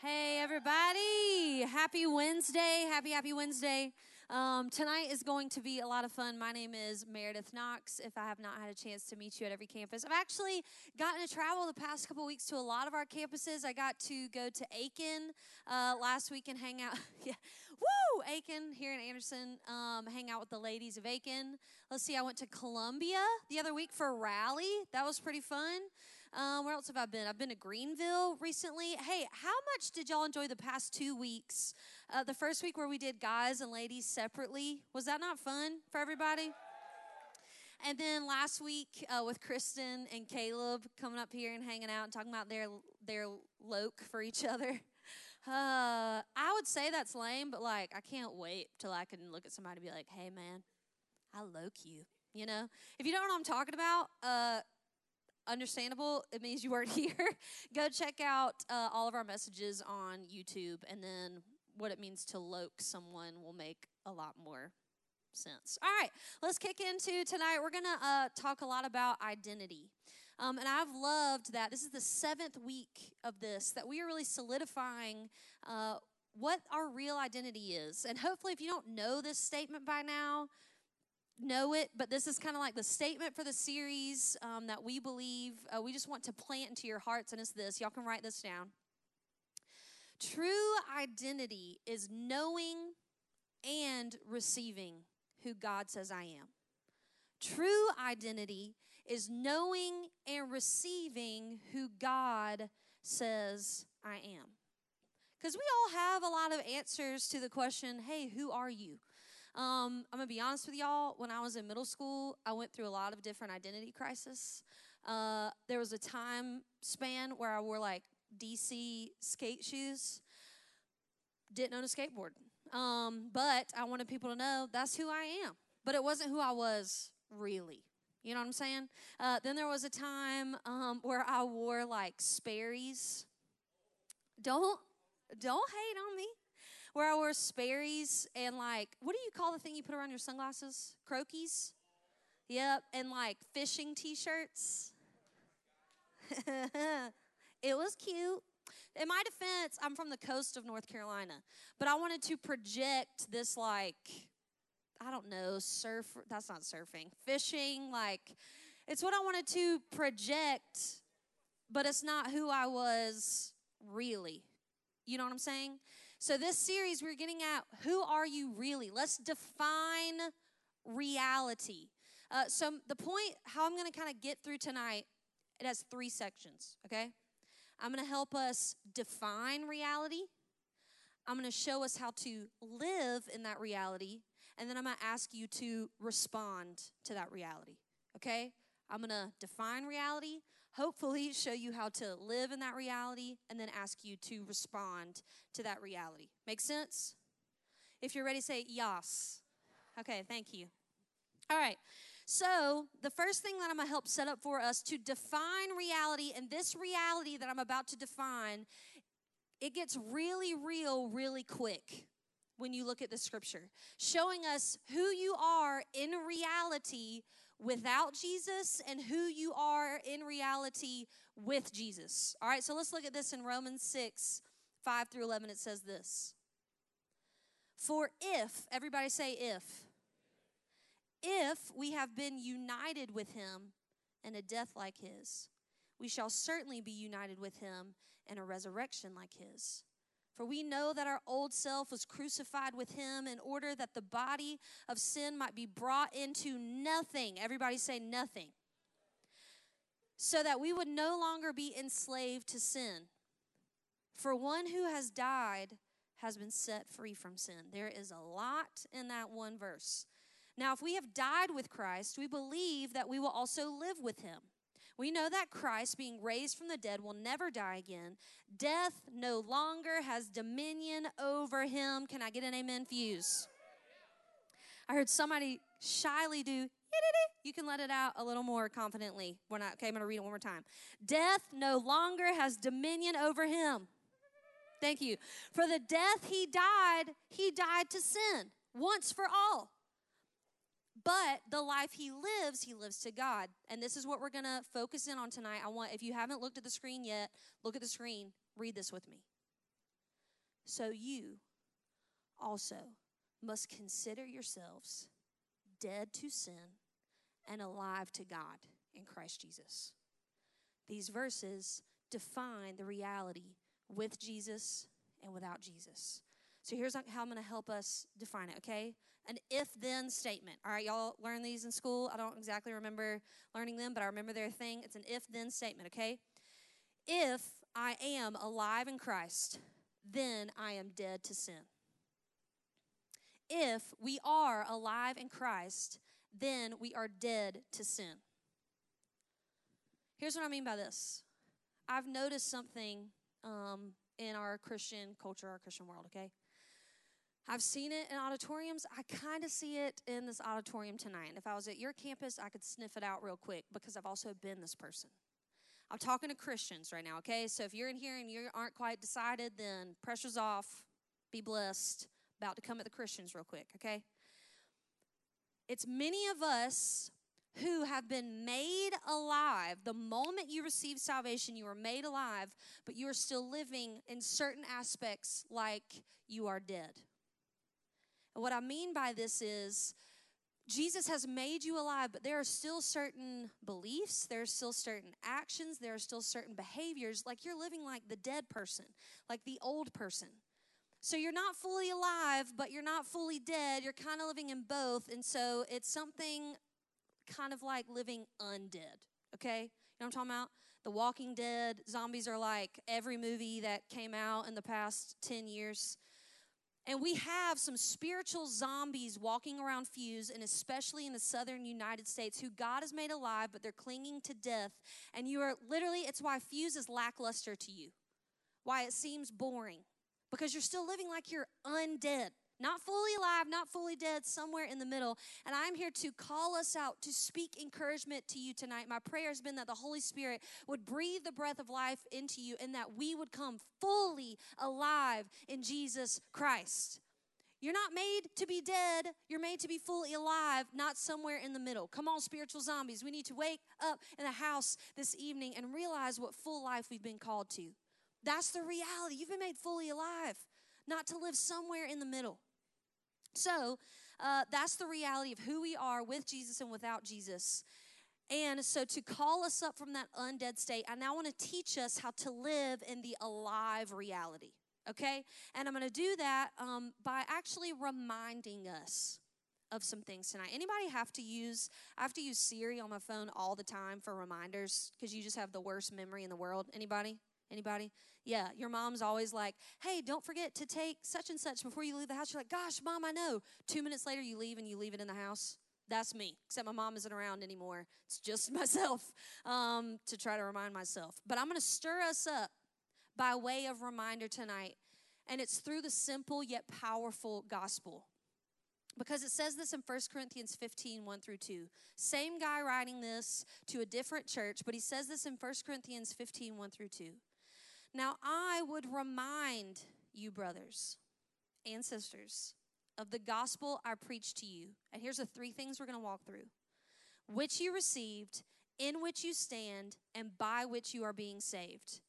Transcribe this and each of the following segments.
Hey, everybody. Happy Wednesday. Happy, happy Wednesday. Um, tonight is going to be a lot of fun. My name is Meredith Knox. If I have not had a chance to meet you at every campus, I've actually gotten to travel the past couple weeks to a lot of our campuses. I got to go to Aiken uh, last week and hang out. yeah. Woo! Aiken here in Anderson, um, hang out with the ladies of Aiken. Let's see, I went to Columbia the other week for a rally. That was pretty fun. Um, where else have I been? I've been to Greenville recently. Hey, how much did y'all enjoy the past two weeks? Uh, the first week where we did guys and ladies separately. Was that not fun for everybody? And then last week uh, with Kristen and Caleb coming up here and hanging out and talking about their their loke for each other. Uh, I would say that's lame, but like I can't wait till I can look at somebody and be like, "Hey, man, I loke you." You know, if you don't know what I'm talking about, uh, understandable. It means you weren't here. Go check out uh, all of our messages on YouTube, and then what it means to loke someone will make a lot more sense. All right, let's kick into tonight. We're going to uh, talk a lot about identity. Um, and I've loved that this is the seventh week of this, that we are really solidifying uh, what our real identity is. And hopefully, if you don't know this statement by now, know it, but this is kind of like the statement for the series um, that we believe uh, we just want to plant into your hearts, and it's this. Y'all can write this down. True identity is knowing and receiving who God says I am. True identity is knowing and receiving who God says I am. Because we all have a lot of answers to the question, hey, who are you? Um, I'm gonna be honest with y'all. When I was in middle school, I went through a lot of different identity crisis. Uh, there was a time span where I wore like DC skate shoes. Didn't own a skateboard, um, but I wanted people to know that's who I am. But it wasn't who I was really. You know what I'm saying? Uh, then there was a time um, where I wore like Sperry's. Don't don't hate on me where I wore Sperry's and like, what do you call the thing you put around your sunglasses? Croakies? Yep, and like fishing t shirts. it was cute. In my defense, I'm from the coast of North Carolina, but I wanted to project this like, I don't know, surf, that's not surfing, fishing, like, it's what I wanted to project, but it's not who I was really. You know what I'm saying? So, this series, we're getting at who are you really? Let's define reality. Uh, so, the point, how I'm going to kind of get through tonight, it has three sections, okay? I'm going to help us define reality. I'm going to show us how to live in that reality. And then I'm going to ask you to respond to that reality, okay? I'm going to define reality hopefully show you how to live in that reality and then ask you to respond to that reality. Make sense? If you're ready, say yes. Okay, thank you. All right. So, the first thing that I'm going to help set up for us to define reality, and this reality that I'm about to define, it gets really real really quick when you look at the scripture, showing us who you are in reality without Jesus and who you are in reality with Jesus. All right, so let's look at this in Romans 6 5 through 11. It says this For if, everybody say if, if we have been united with him in a death like his, we shall certainly be united with him in a resurrection like his. For we know that our old self was crucified with him in order that the body of sin might be brought into nothing. Everybody say nothing. So that we would no longer be enslaved to sin. For one who has died has been set free from sin. There is a lot in that one verse. Now, if we have died with Christ, we believe that we will also live with him. We know that Christ, being raised from the dead, will never die again. Death no longer has dominion over him. Can I get an amen fuse? I heard somebody shyly do, you can let it out a little more confidently. Okay, I'm going to read it one more time. Death no longer has dominion over him. Thank you. For the death he died, he died to sin once for all. But the life he lives, he lives to God. And this is what we're going to focus in on tonight. I want, if you haven't looked at the screen yet, look at the screen. Read this with me. So you also must consider yourselves dead to sin and alive to God in Christ Jesus. These verses define the reality with Jesus and without Jesus. So here's how I'm going to help us define it, okay? An if then statement. All right, y'all learn these in school. I don't exactly remember learning them, but I remember their thing. It's an if then statement, okay? If I am alive in Christ, then I am dead to sin. If we are alive in Christ, then we are dead to sin. Here's what I mean by this I've noticed something um, in our Christian culture, our Christian world, okay? I've seen it in auditoriums. I kind of see it in this auditorium tonight. If I was at your campus, I could sniff it out real quick because I've also been this person. I'm talking to Christians right now, okay? So if you're in here and you aren't quite decided, then pressure's off. Be blessed. About to come at the Christians real quick, okay? It's many of us who have been made alive. The moment you receive salvation, you are made alive, but you are still living in certain aspects like you are dead. What I mean by this is, Jesus has made you alive, but there are still certain beliefs, there are still certain actions, there are still certain behaviors, like you're living like the dead person, like the old person. So you're not fully alive, but you're not fully dead. You're kind of living in both. And so it's something kind of like living undead, okay? You know what I'm talking about? The Walking Dead, zombies are like every movie that came out in the past 10 years. And we have some spiritual zombies walking around Fuse, and especially in the southern United States, who God has made alive, but they're clinging to death. And you are literally, it's why Fuse is lackluster to you, why it seems boring, because you're still living like you're undead. Not fully alive, not fully dead, somewhere in the middle. And I'm here to call us out, to speak encouragement to you tonight. My prayer has been that the Holy Spirit would breathe the breath of life into you and that we would come fully alive in Jesus Christ. You're not made to be dead. You're made to be fully alive, not somewhere in the middle. Come on, spiritual zombies. We need to wake up in the house this evening and realize what full life we've been called to. That's the reality. You've been made fully alive, not to live somewhere in the middle. So uh, that's the reality of who we are with Jesus and without Jesus. And so, to call us up from that undead state, I now want to teach us how to live in the alive reality. Okay? And I'm going to do that um, by actually reminding us of some things tonight. Anybody have to use I have to use Siri on my phone all the time for reminders because you just have the worst memory in the world. Anybody? Anybody? Yeah, your mom's always like, hey, don't forget to take such and such before you leave the house. You're like, gosh, mom, I know. Two minutes later, you leave and you leave it in the house. That's me, except my mom isn't around anymore. It's just myself um, to try to remind myself. But I'm going to stir us up by way of reminder tonight. And it's through the simple yet powerful gospel. Because it says this in 1 Corinthians 15, 1 through 2. Same guy writing this to a different church, but he says this in 1 Corinthians 15, 1 through 2. Now, I would remind you, brothers and sisters, of the gospel I preached to you. And here's the three things we're going to walk through which you received, in which you stand, and by which you are being saved,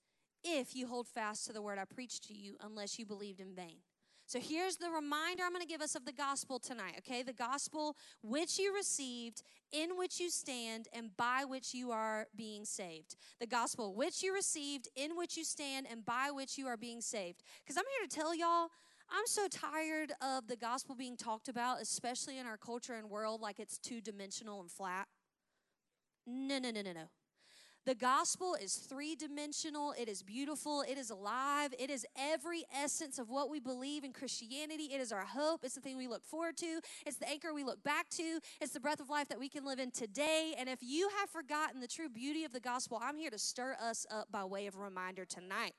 if you hold fast to the word I preached to you, unless you believed in vain. So here's the reminder I'm going to give us of the gospel tonight, okay? The gospel which you received, in which you stand, and by which you are being saved. The gospel which you received, in which you stand, and by which you are being saved. Because I'm here to tell y'all, I'm so tired of the gospel being talked about, especially in our culture and world, like it's two dimensional and flat. No, no, no, no, no. The gospel is three dimensional, it is beautiful, it is alive, it is every essence of what we believe in Christianity. It is our hope, it's the thing we look forward to, it's the anchor we look back to, it's the breath of life that we can live in today. And if you have forgotten the true beauty of the gospel, I'm here to stir us up by way of reminder tonight.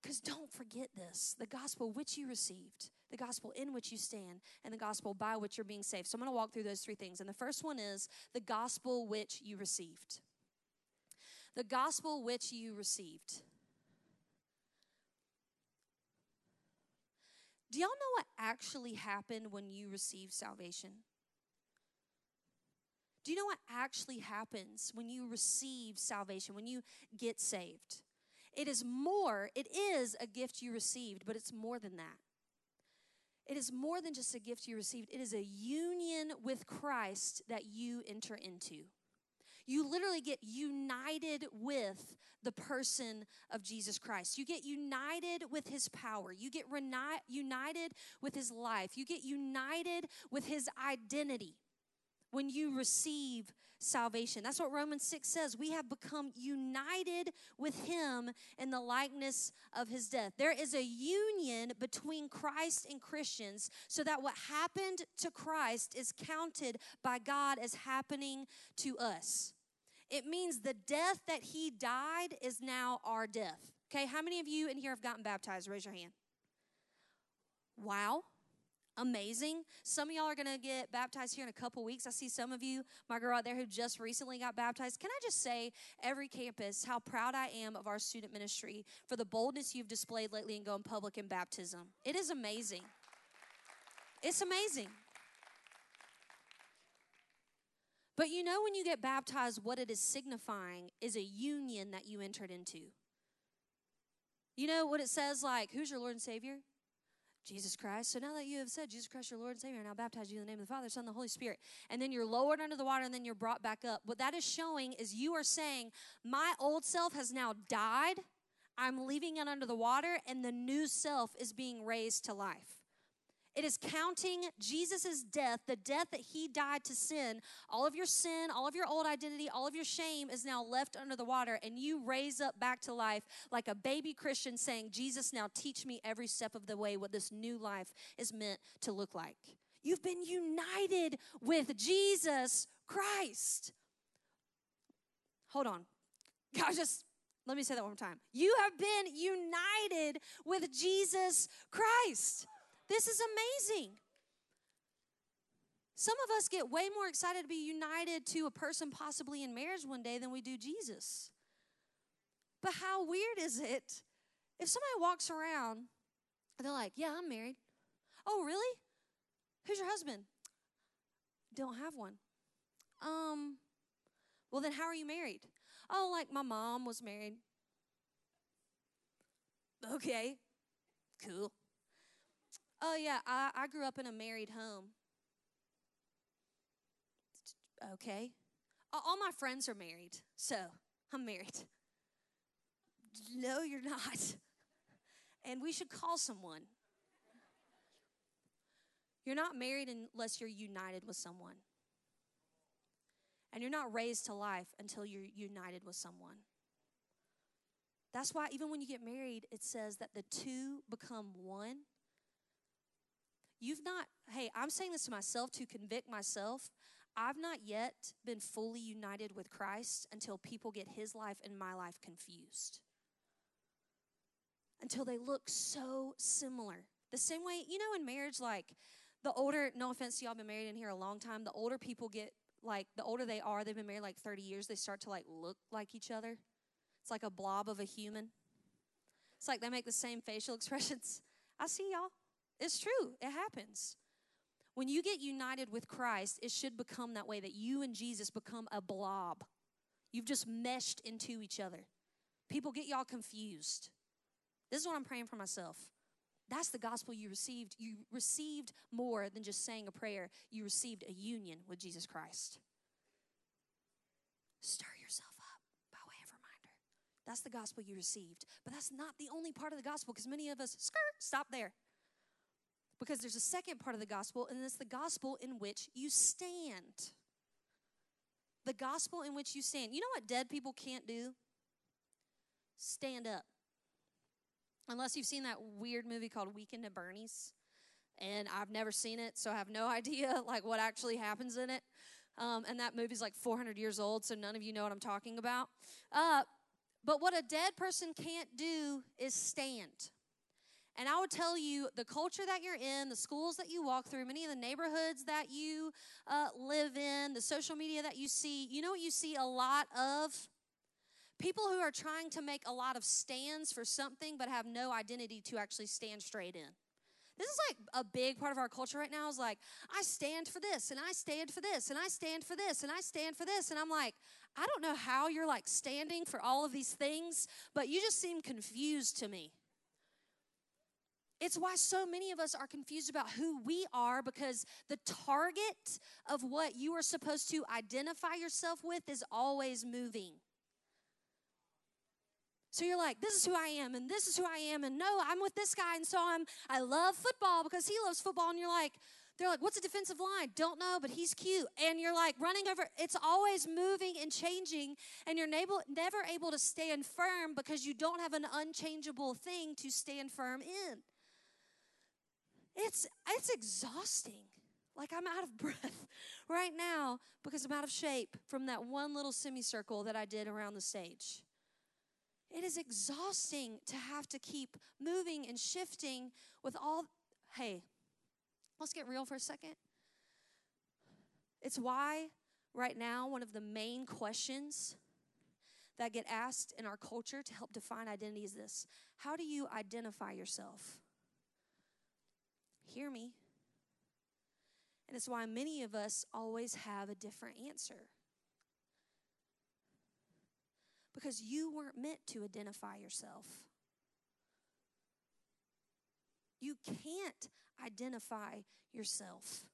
Because don't forget this. The gospel which you received, the gospel in which you stand, and the gospel by which you're being saved. So I'm going to walk through those three things. And the first one is the gospel which you received the gospel which you received. Do y'all know what actually happened when you received salvation? Do you know what actually happens when you receive salvation, when you get saved? It is more, it is a gift you received, but it's more than that. It is more than just a gift you received, it is a union with Christ that you enter into. You literally get united with the person of Jesus Christ. You get united with his power. You get united with his life. You get united with his identity when you receive salvation. That's what Romans 6 says. We have become united with him in the likeness of his death. There is a union between Christ and Christians so that what happened to Christ is counted by God as happening to us. It means the death that he died is now our death. Okay, how many of you in here have gotten baptized? Raise your hand. Wow amazing. Some of y'all are going to get baptized here in a couple weeks. I see some of you, my girl out there who just recently got baptized. Can I just say, every campus, how proud I am of our student ministry for the boldness you've displayed lately in going public in baptism. It is amazing. It's amazing. But you know, when you get baptized, what it is signifying is a union that you entered into. You know what it says, like, who's your Lord and Savior? Jesus Christ. So now that you have said Jesus Christ, your Lord and Savior, I now baptize you in the name of the Father, Son, and the Holy Spirit. And then you're lowered under the water and then you're brought back up. What that is showing is you are saying, My old self has now died. I'm leaving it under the water, and the new self is being raised to life. It is counting Jesus' death, the death that he died to sin. All of your sin, all of your old identity, all of your shame is now left under the water, and you raise up back to life like a baby Christian saying, Jesus, now teach me every step of the way what this new life is meant to look like. You've been united with Jesus Christ. Hold on. God, just let me say that one more time. You have been united with Jesus Christ. This is amazing. Some of us get way more excited to be united to a person possibly in marriage one day than we do Jesus. But how weird is it if somebody walks around and they're like, Yeah, I'm married. Oh, really? Who's your husband? Don't have one. Um, well, then how are you married? Oh, like my mom was married. Okay, cool. Oh, yeah, I, I grew up in a married home. Okay. All my friends are married, so I'm married. No, you're not. And we should call someone. You're not married unless you're united with someone. And you're not raised to life until you're united with someone. That's why, even when you get married, it says that the two become one. You've not, hey, I'm saying this to myself to convict myself. I've not yet been fully united with Christ until people get his life and my life confused. Until they look so similar. The same way, you know, in marriage, like the older, no offense to y'all, been married in here a long time, the older people get, like, the older they are, they've been married like 30 years, they start to like look like each other. It's like a blob of a human. It's like they make the same facial expressions. I see y'all. It's true, it happens. When you get united with Christ, it should become that way that you and Jesus become a blob. You've just meshed into each other. People get y'all confused. This is what I'm praying for myself. That's the gospel you received. You received more than just saying a prayer, you received a union with Jesus Christ. Stir yourself up by way of reminder. That's the gospel you received. But that's not the only part of the gospel because many of us, skirt, stop there because there's a second part of the gospel, and it's the gospel in which you stand. The gospel in which you stand. You know what dead people can't do? Stand up. Unless you've seen that weird movie called Weekend at Bernie's. And I've never seen it, so I have no idea like what actually happens in it. Um, and that movie's like 400 years old, so none of you know what I'm talking about. Uh, but what a dead person can't do is stand. And I would tell you the culture that you're in, the schools that you walk through, many of the neighborhoods that you uh, live in, the social media that you see, you know what you see a lot of? People who are trying to make a lot of stands for something but have no identity to actually stand straight in. This is like a big part of our culture right now is like, I stand for this and I stand for this and I stand for this and I stand for this. And I'm like, I don't know how you're like standing for all of these things, but you just seem confused to me. It's why so many of us are confused about who we are because the target of what you are supposed to identify yourself with is always moving. So you're like, this is who I am, and this is who I am, and no, I'm with this guy, and so I'm I love football because he loves football, and you're like, they're like, what's a defensive line? Don't know, but he's cute. And you're like running over. It's always moving and changing, and you're never, never able to stand firm because you don't have an unchangeable thing to stand firm in. It's it's exhausting. Like I'm out of breath right now because I'm out of shape from that one little semicircle that I did around the stage. It is exhausting to have to keep moving and shifting with all. Hey, let's get real for a second. It's why, right now, one of the main questions that get asked in our culture to help define identity is this How do you identify yourself? Hear me. And it's why many of us always have a different answer. Because you weren't meant to identify yourself. You can't identify yourself.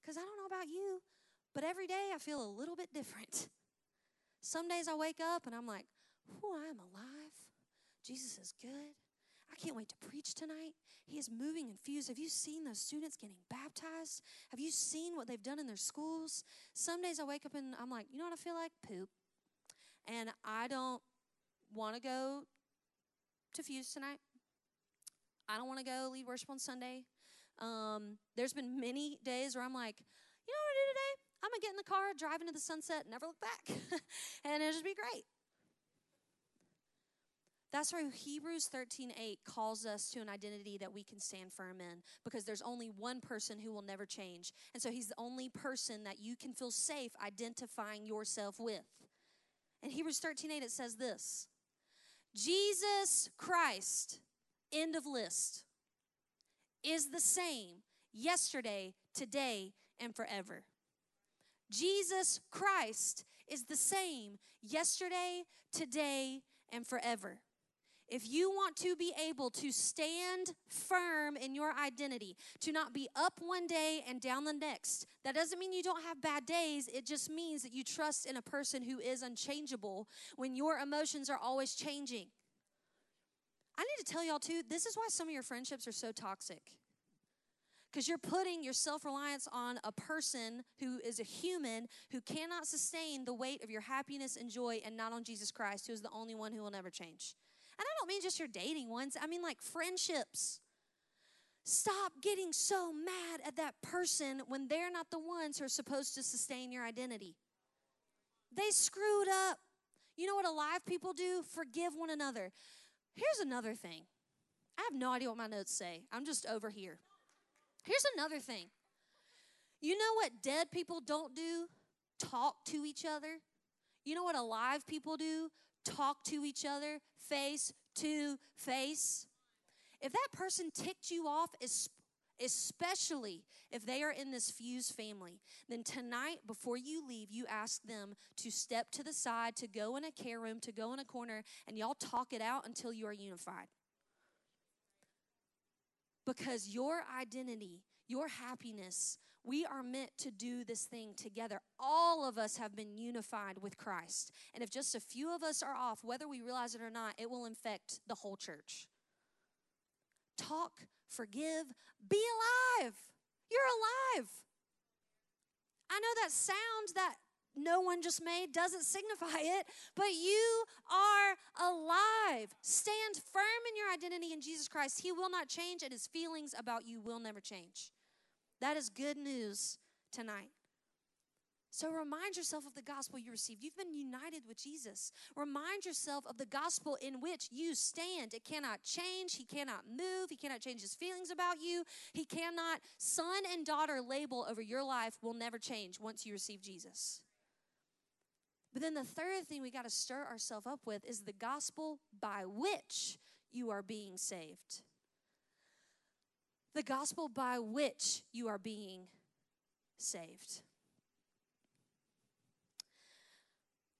Because I don't know about you, but every day I feel a little bit different. Some days I wake up and I'm like, oh, I'm alive. Jesus is good. I can't wait to preach tonight. He is moving and fused. Have you seen those students getting baptized? Have you seen what they've done in their schools? Some days I wake up and I'm like, you know what I feel like? Poop. And I don't want to go to Fuse tonight. I don't want to go lead worship on Sunday. Um, there's been many days where I'm like, you know what I do today? I'm gonna get in the car, drive into the sunset, never look back, and it'll just be great. That's why Hebrews 13:8 calls us to an identity that we can stand firm in because there's only one person who will never change. And so he's the only person that you can feel safe identifying yourself with. In Hebrews 13:8 it says this. Jesus Christ, end of list, is the same yesterday, today, and forever. Jesus Christ is the same yesterday, today, and forever. If you want to be able to stand firm in your identity, to not be up one day and down the next, that doesn't mean you don't have bad days. It just means that you trust in a person who is unchangeable when your emotions are always changing. I need to tell y'all too, this is why some of your friendships are so toxic. Because you're putting your self reliance on a person who is a human who cannot sustain the weight of your happiness and joy and not on Jesus Christ, who is the only one who will never change. And I don't mean just your dating ones, I mean like friendships. Stop getting so mad at that person when they're not the ones who are supposed to sustain your identity. They screwed up. You know what alive people do? Forgive one another. Here's another thing. I have no idea what my notes say. I'm just over here. Here's another thing. You know what dead people don't do? Talk to each other. You know what alive people do? Talk to each other face to face, if that person ticked you off, especially if they are in this fused family, then tonight, before you leave, you ask them to step to the side, to go in a care room, to go in a corner, and y'all talk it out until you are unified. Because your identity, your happiness, we are meant to do this thing together. All of us have been unified with Christ. And if just a few of us are off, whether we realize it or not, it will infect the whole church. Talk, forgive, be alive. You're alive. I know that sound that no one just made doesn't signify it, but you are alive. Stand firm in your identity in Jesus Christ. He will not change, and his feelings about you will never change. That is good news tonight. So remind yourself of the gospel you received. You've been united with Jesus. Remind yourself of the gospel in which you stand. It cannot change. He cannot move. He cannot change his feelings about you. He cannot, son and daughter label over your life will never change once you receive Jesus. But then the third thing we got to stir ourselves up with is the gospel by which you are being saved the gospel by which you are being saved.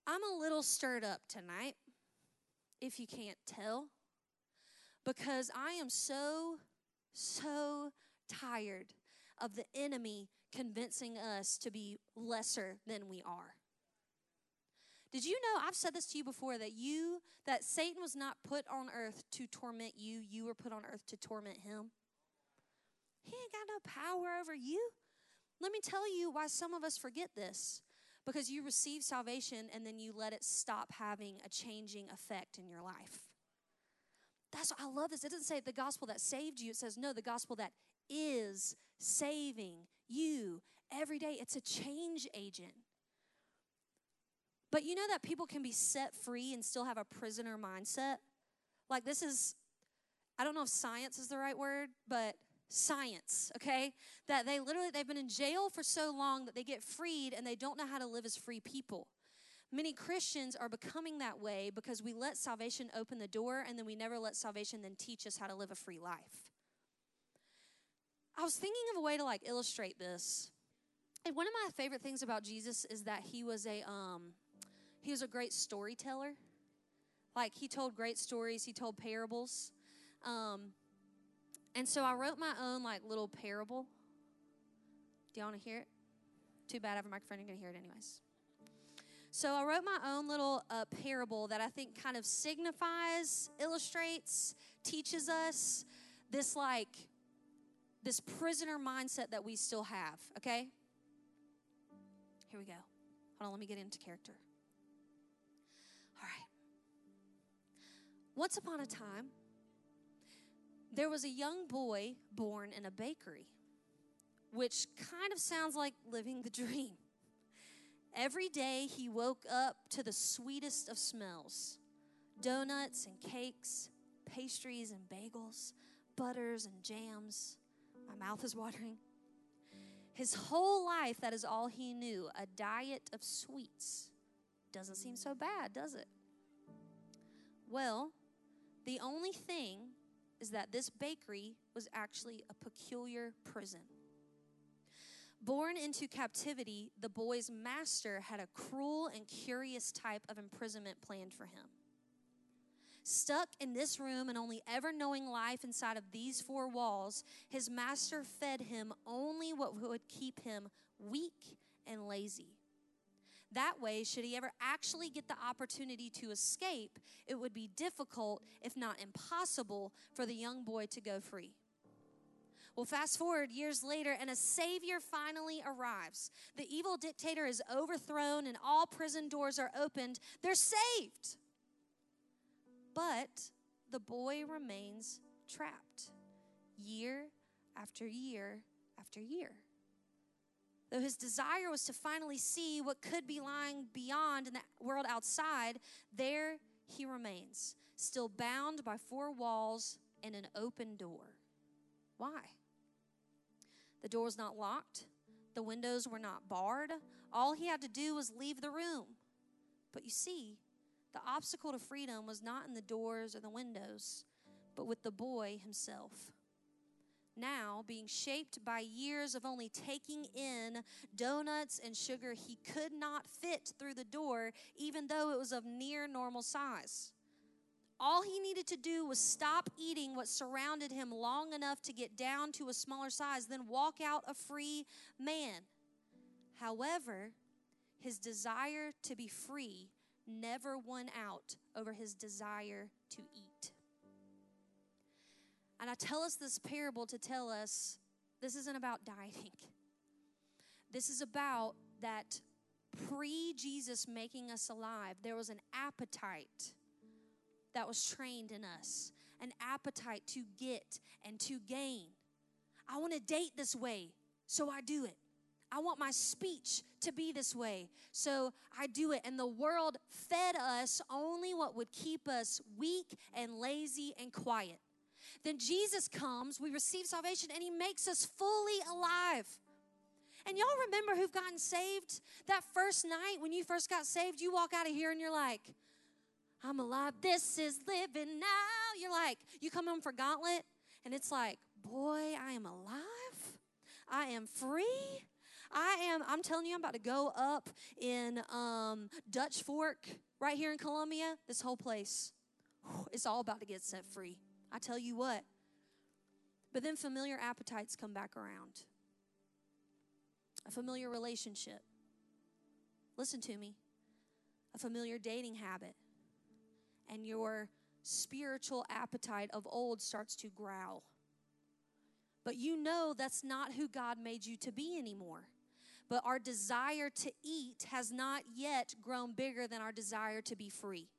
I'm a little stirred up tonight, if you can't tell, because I am so, so tired of the enemy convincing us to be lesser than we are. Did you know I've said this to you before that you that Satan was not put on earth to torment you, you were put on earth to torment him? He ain't got no power over you. Let me tell you why some of us forget this. Because you receive salvation and then you let it stop having a changing effect in your life. That's I love this. It doesn't say the gospel that saved you. It says no, the gospel that is saving you every day. It's a change agent. But you know that people can be set free and still have a prisoner mindset? Like, this is, I don't know if science is the right word, but science, okay? That they literally, they've been in jail for so long that they get freed and they don't know how to live as free people. Many Christians are becoming that way because we let salvation open the door and then we never let salvation then teach us how to live a free life. I was thinking of a way to like illustrate this. And one of my favorite things about Jesus is that he was a um he was a great storyteller. Like he told great stories, he told parables. Um, and so I wrote my own like little parable. Do you want to hear it? Too bad I have a microphone, you're going to hear it anyways. So I wrote my own little uh, parable that I think kind of signifies, illustrates, teaches us this like this prisoner mindset that we still have, okay? Here we go. Hold on, let me get into character. All right. Once upon a time, there was a young boy born in a bakery, which kind of sounds like living the dream. Every day he woke up to the sweetest of smells donuts and cakes, pastries and bagels, butters and jams. My mouth is watering. His whole life, that is all he knew a diet of sweets. Doesn't seem so bad, does it? Well, the only thing is that this bakery was actually a peculiar prison. Born into captivity, the boy's master had a cruel and curious type of imprisonment planned for him. Stuck in this room and only ever knowing life inside of these four walls, his master fed him only what would keep him weak and lazy. That way, should he ever actually get the opportunity to escape, it would be difficult, if not impossible, for the young boy to go free. Well, fast forward years later, and a savior finally arrives. The evil dictator is overthrown, and all prison doors are opened. They're saved. But the boy remains trapped year after year after year. Though his desire was to finally see what could be lying beyond in the world outside, there he remains, still bound by four walls and an open door. Why? The door was not locked, the windows were not barred. All he had to do was leave the room. But you see, the obstacle to freedom was not in the doors or the windows, but with the boy himself now, being shaped by years of only taking in donuts and sugar, he could not fit through the door, even though it was of near normal size. All he needed to do was stop eating what surrounded him long enough to get down to a smaller size, then walk out a free man. However, his desire to be free never won out over his desire to eat. And I tell us this parable to tell us this isn't about dieting. This is about that pre Jesus making us alive, there was an appetite that was trained in us, an appetite to get and to gain. I want to date this way, so I do it. I want my speech to be this way, so I do it. And the world fed us only what would keep us weak and lazy and quiet. Then Jesus comes, we receive salvation, and He makes us fully alive. And y'all remember who've gotten saved? That first night when you first got saved, you walk out of here and you're like, I'm alive. This is living now. You're like, you come home for Gauntlet, and it's like, boy, I am alive. I am free. I am, I'm telling you, I'm about to go up in um, Dutch Fork right here in Columbia. This whole place, it's all about to get set free. I tell you what. But then familiar appetites come back around. A familiar relationship. Listen to me. A familiar dating habit. And your spiritual appetite of old starts to growl. But you know that's not who God made you to be anymore. But our desire to eat has not yet grown bigger than our desire to be free.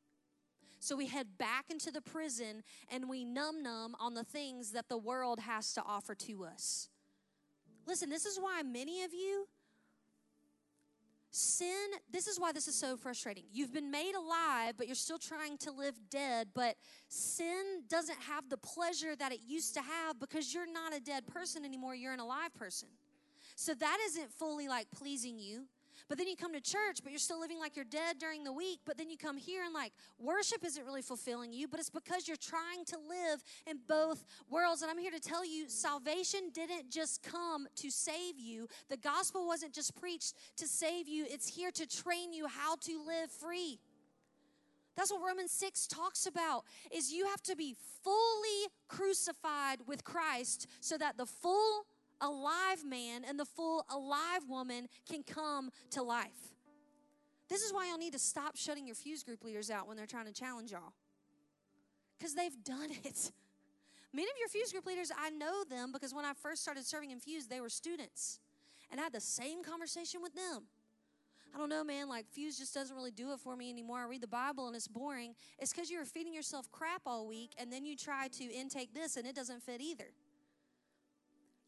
So we head back into the prison and we numb numb on the things that the world has to offer to us. Listen, this is why many of you sin, this is why this is so frustrating. You've been made alive, but you're still trying to live dead, but sin doesn't have the pleasure that it used to have because you're not a dead person anymore, you're an alive person. So that isn't fully like pleasing you. But then you come to church, but you're still living like you're dead during the week. But then you come here and like worship isn't really fulfilling you, but it's because you're trying to live in both worlds. And I'm here to tell you salvation didn't just come to save you, the gospel wasn't just preached to save you, it's here to train you how to live free. That's what Romans 6 talks about is you have to be fully crucified with Christ so that the full alive man and the full alive woman can come to life. This is why y'all need to stop shutting your fuse group leaders out when they're trying to challenge y'all. Because they've done it. Many of your fuse group leaders, I know them because when I first started serving in fuse, they were students. And I had the same conversation with them. I don't know, man, like Fuse just doesn't really do it for me anymore. I read the Bible and it's boring. It's because you were feeding yourself crap all week and then you try to intake this and it doesn't fit either.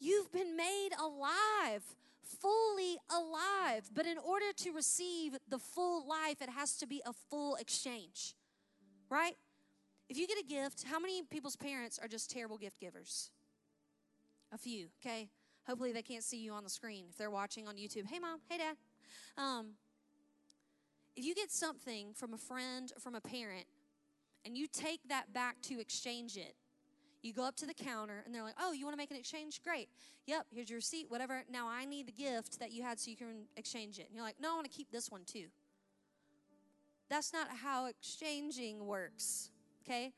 You've been made alive, fully alive. But in order to receive the full life, it has to be a full exchange, right? If you get a gift, how many people's parents are just terrible gift givers? A few, okay? Hopefully they can't see you on the screen if they're watching on YouTube. Hey, mom. Hey, dad. Um, if you get something from a friend or from a parent and you take that back to exchange it, you go up to the counter and they're like, oh, you want to make an exchange? Great. Yep, here's your receipt, whatever. Now I need the gift that you had so you can exchange it. And you're like, no, I want to keep this one too. That's not how exchanging works, okay?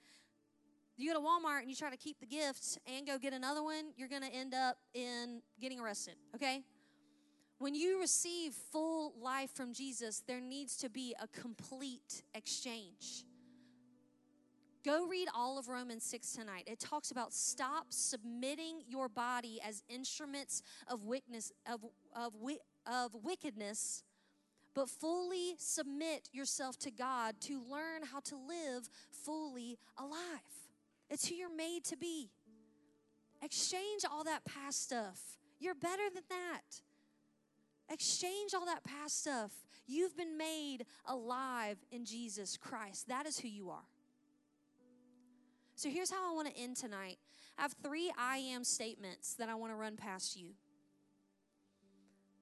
You go to Walmart and you try to keep the gift and go get another one, you're going to end up in getting arrested, okay? When you receive full life from Jesus, there needs to be a complete exchange. Go read all of Romans 6 tonight. It talks about stop submitting your body as instruments of wickedness, of, of, of wickedness, but fully submit yourself to God to learn how to live fully alive. It's who you're made to be. Exchange all that past stuff. You're better than that. Exchange all that past stuff. You've been made alive in Jesus Christ. That is who you are. So here's how I want to end tonight. I have three I am statements that I want to run past you.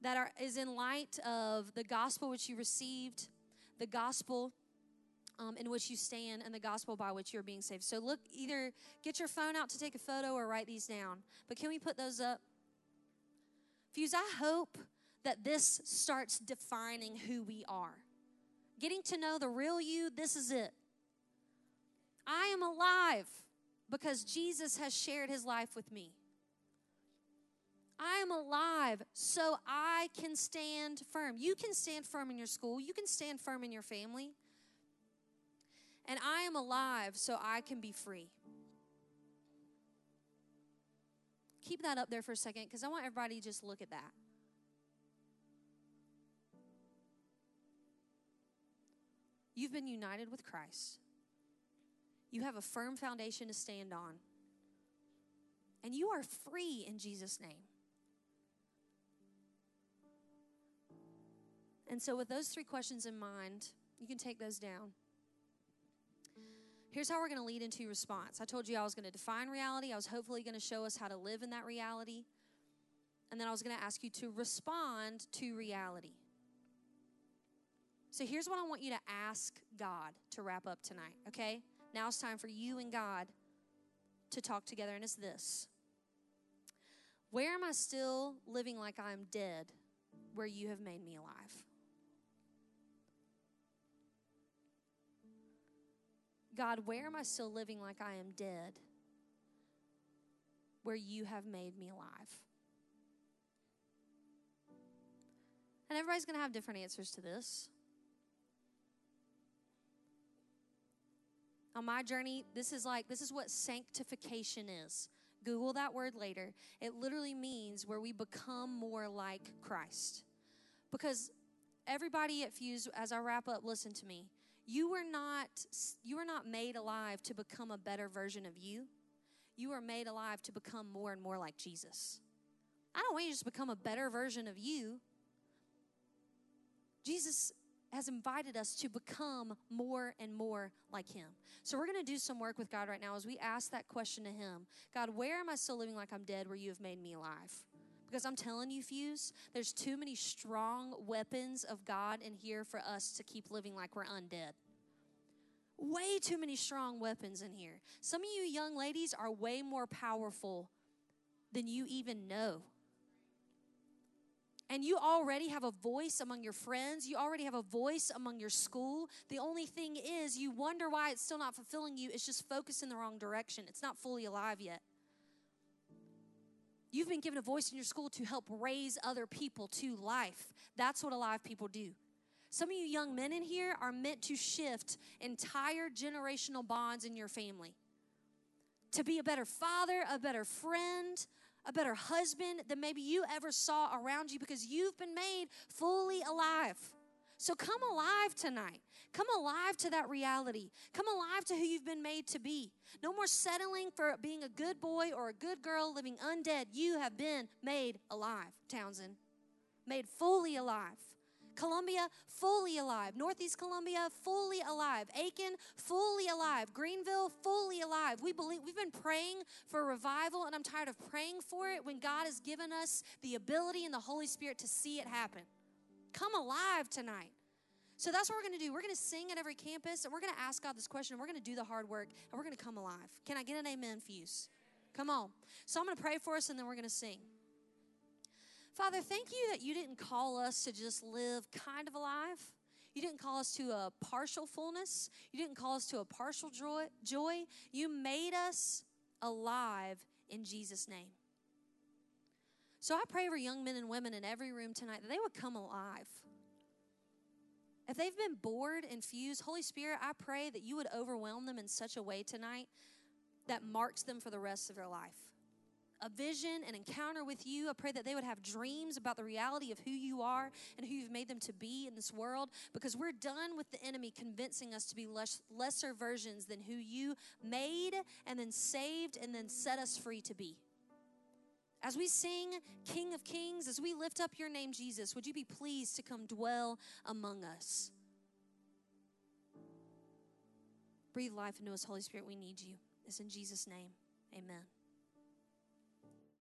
That are is in light of the gospel which you received, the gospel um, in which you stand, and the gospel by which you're being saved. So look, either get your phone out to take a photo or write these down. But can we put those up? Fuse, I hope that this starts defining who we are. Getting to know the real you, this is it. I am alive because Jesus has shared his life with me. I am alive so I can stand firm. You can stand firm in your school, you can stand firm in your family. And I am alive so I can be free. Keep that up there for a second because I want everybody to just look at that. You've been united with Christ. You have a firm foundation to stand on. And you are free in Jesus' name. And so, with those three questions in mind, you can take those down. Here's how we're going to lead into response. I told you I was going to define reality. I was hopefully going to show us how to live in that reality. And then I was going to ask you to respond to reality. So here's what I want you to ask God to wrap up tonight, okay? Now it's time for you and God to talk together, and it's this Where am I still living like I'm dead where you have made me alive. God, where am I still living like I am dead? Where you have made me alive. And everybody's going to have different answers to this. On my journey, this is like, this is what sanctification is. Google that word later. It literally means where we become more like Christ. Because everybody at Fuse, as I wrap up, listen to me. You were not you were not made alive to become a better version of you. You are made alive to become more and more like Jesus. I don't want you to just become a better version of you. Jesus has invited us to become more and more like Him. So we're going to do some work with God right now as we ask that question to Him God, where am I still living like I'm dead where you have made me alive? Because I'm telling you, Fuse, there's too many strong weapons of God in here for us to keep living like we're undead. Way too many strong weapons in here. Some of you young ladies are way more powerful than you even know and you already have a voice among your friends, you already have a voice among your school. The only thing is, you wonder why it's still not fulfilling you. It's just focused in the wrong direction, it's not fully alive yet. You've been given a voice in your school to help raise other people to life. That's what alive people do. Some of you young men in here are meant to shift entire generational bonds in your family. To be a better father, a better friend, a better husband than maybe you ever saw around you because you've been made fully alive. So come alive tonight. Come alive to that reality. Come alive to who you've been made to be. No more settling for being a good boy or a good girl living undead. You have been made alive, Townsend. Made fully alive. Columbia, fully alive. Northeast Columbia, fully alive. Aiken, fully alive. Greenville, fully alive. We believe we've been praying for revival, and I'm tired of praying for it when God has given us the ability and the Holy Spirit to see it happen. Come alive tonight. So that's what we're going to do. We're going to sing at every campus, and we're going to ask God this question. And we're going to do the hard work, and we're going to come alive. Can I get an amen, Fuse? Come on. So I'm going to pray for us, and then we're going to sing. Father, thank you that you didn't call us to just live kind of alive. You didn't call us to a partial fullness. You didn't call us to a partial joy. joy. You made us alive in Jesus' name. So I pray for young men and women in every room tonight that they would come alive. If they've been bored and fused, Holy Spirit, I pray that you would overwhelm them in such a way tonight that marks them for the rest of their life a vision, an encounter with you. I pray that they would have dreams about the reality of who you are and who you've made them to be in this world because we're done with the enemy convincing us to be less, lesser versions than who you made and then saved and then set us free to be. As we sing King of Kings, as we lift up your name, Jesus, would you be pleased to come dwell among us? Breathe life into us, Holy Spirit. We need you. It's in Jesus' name. Amen.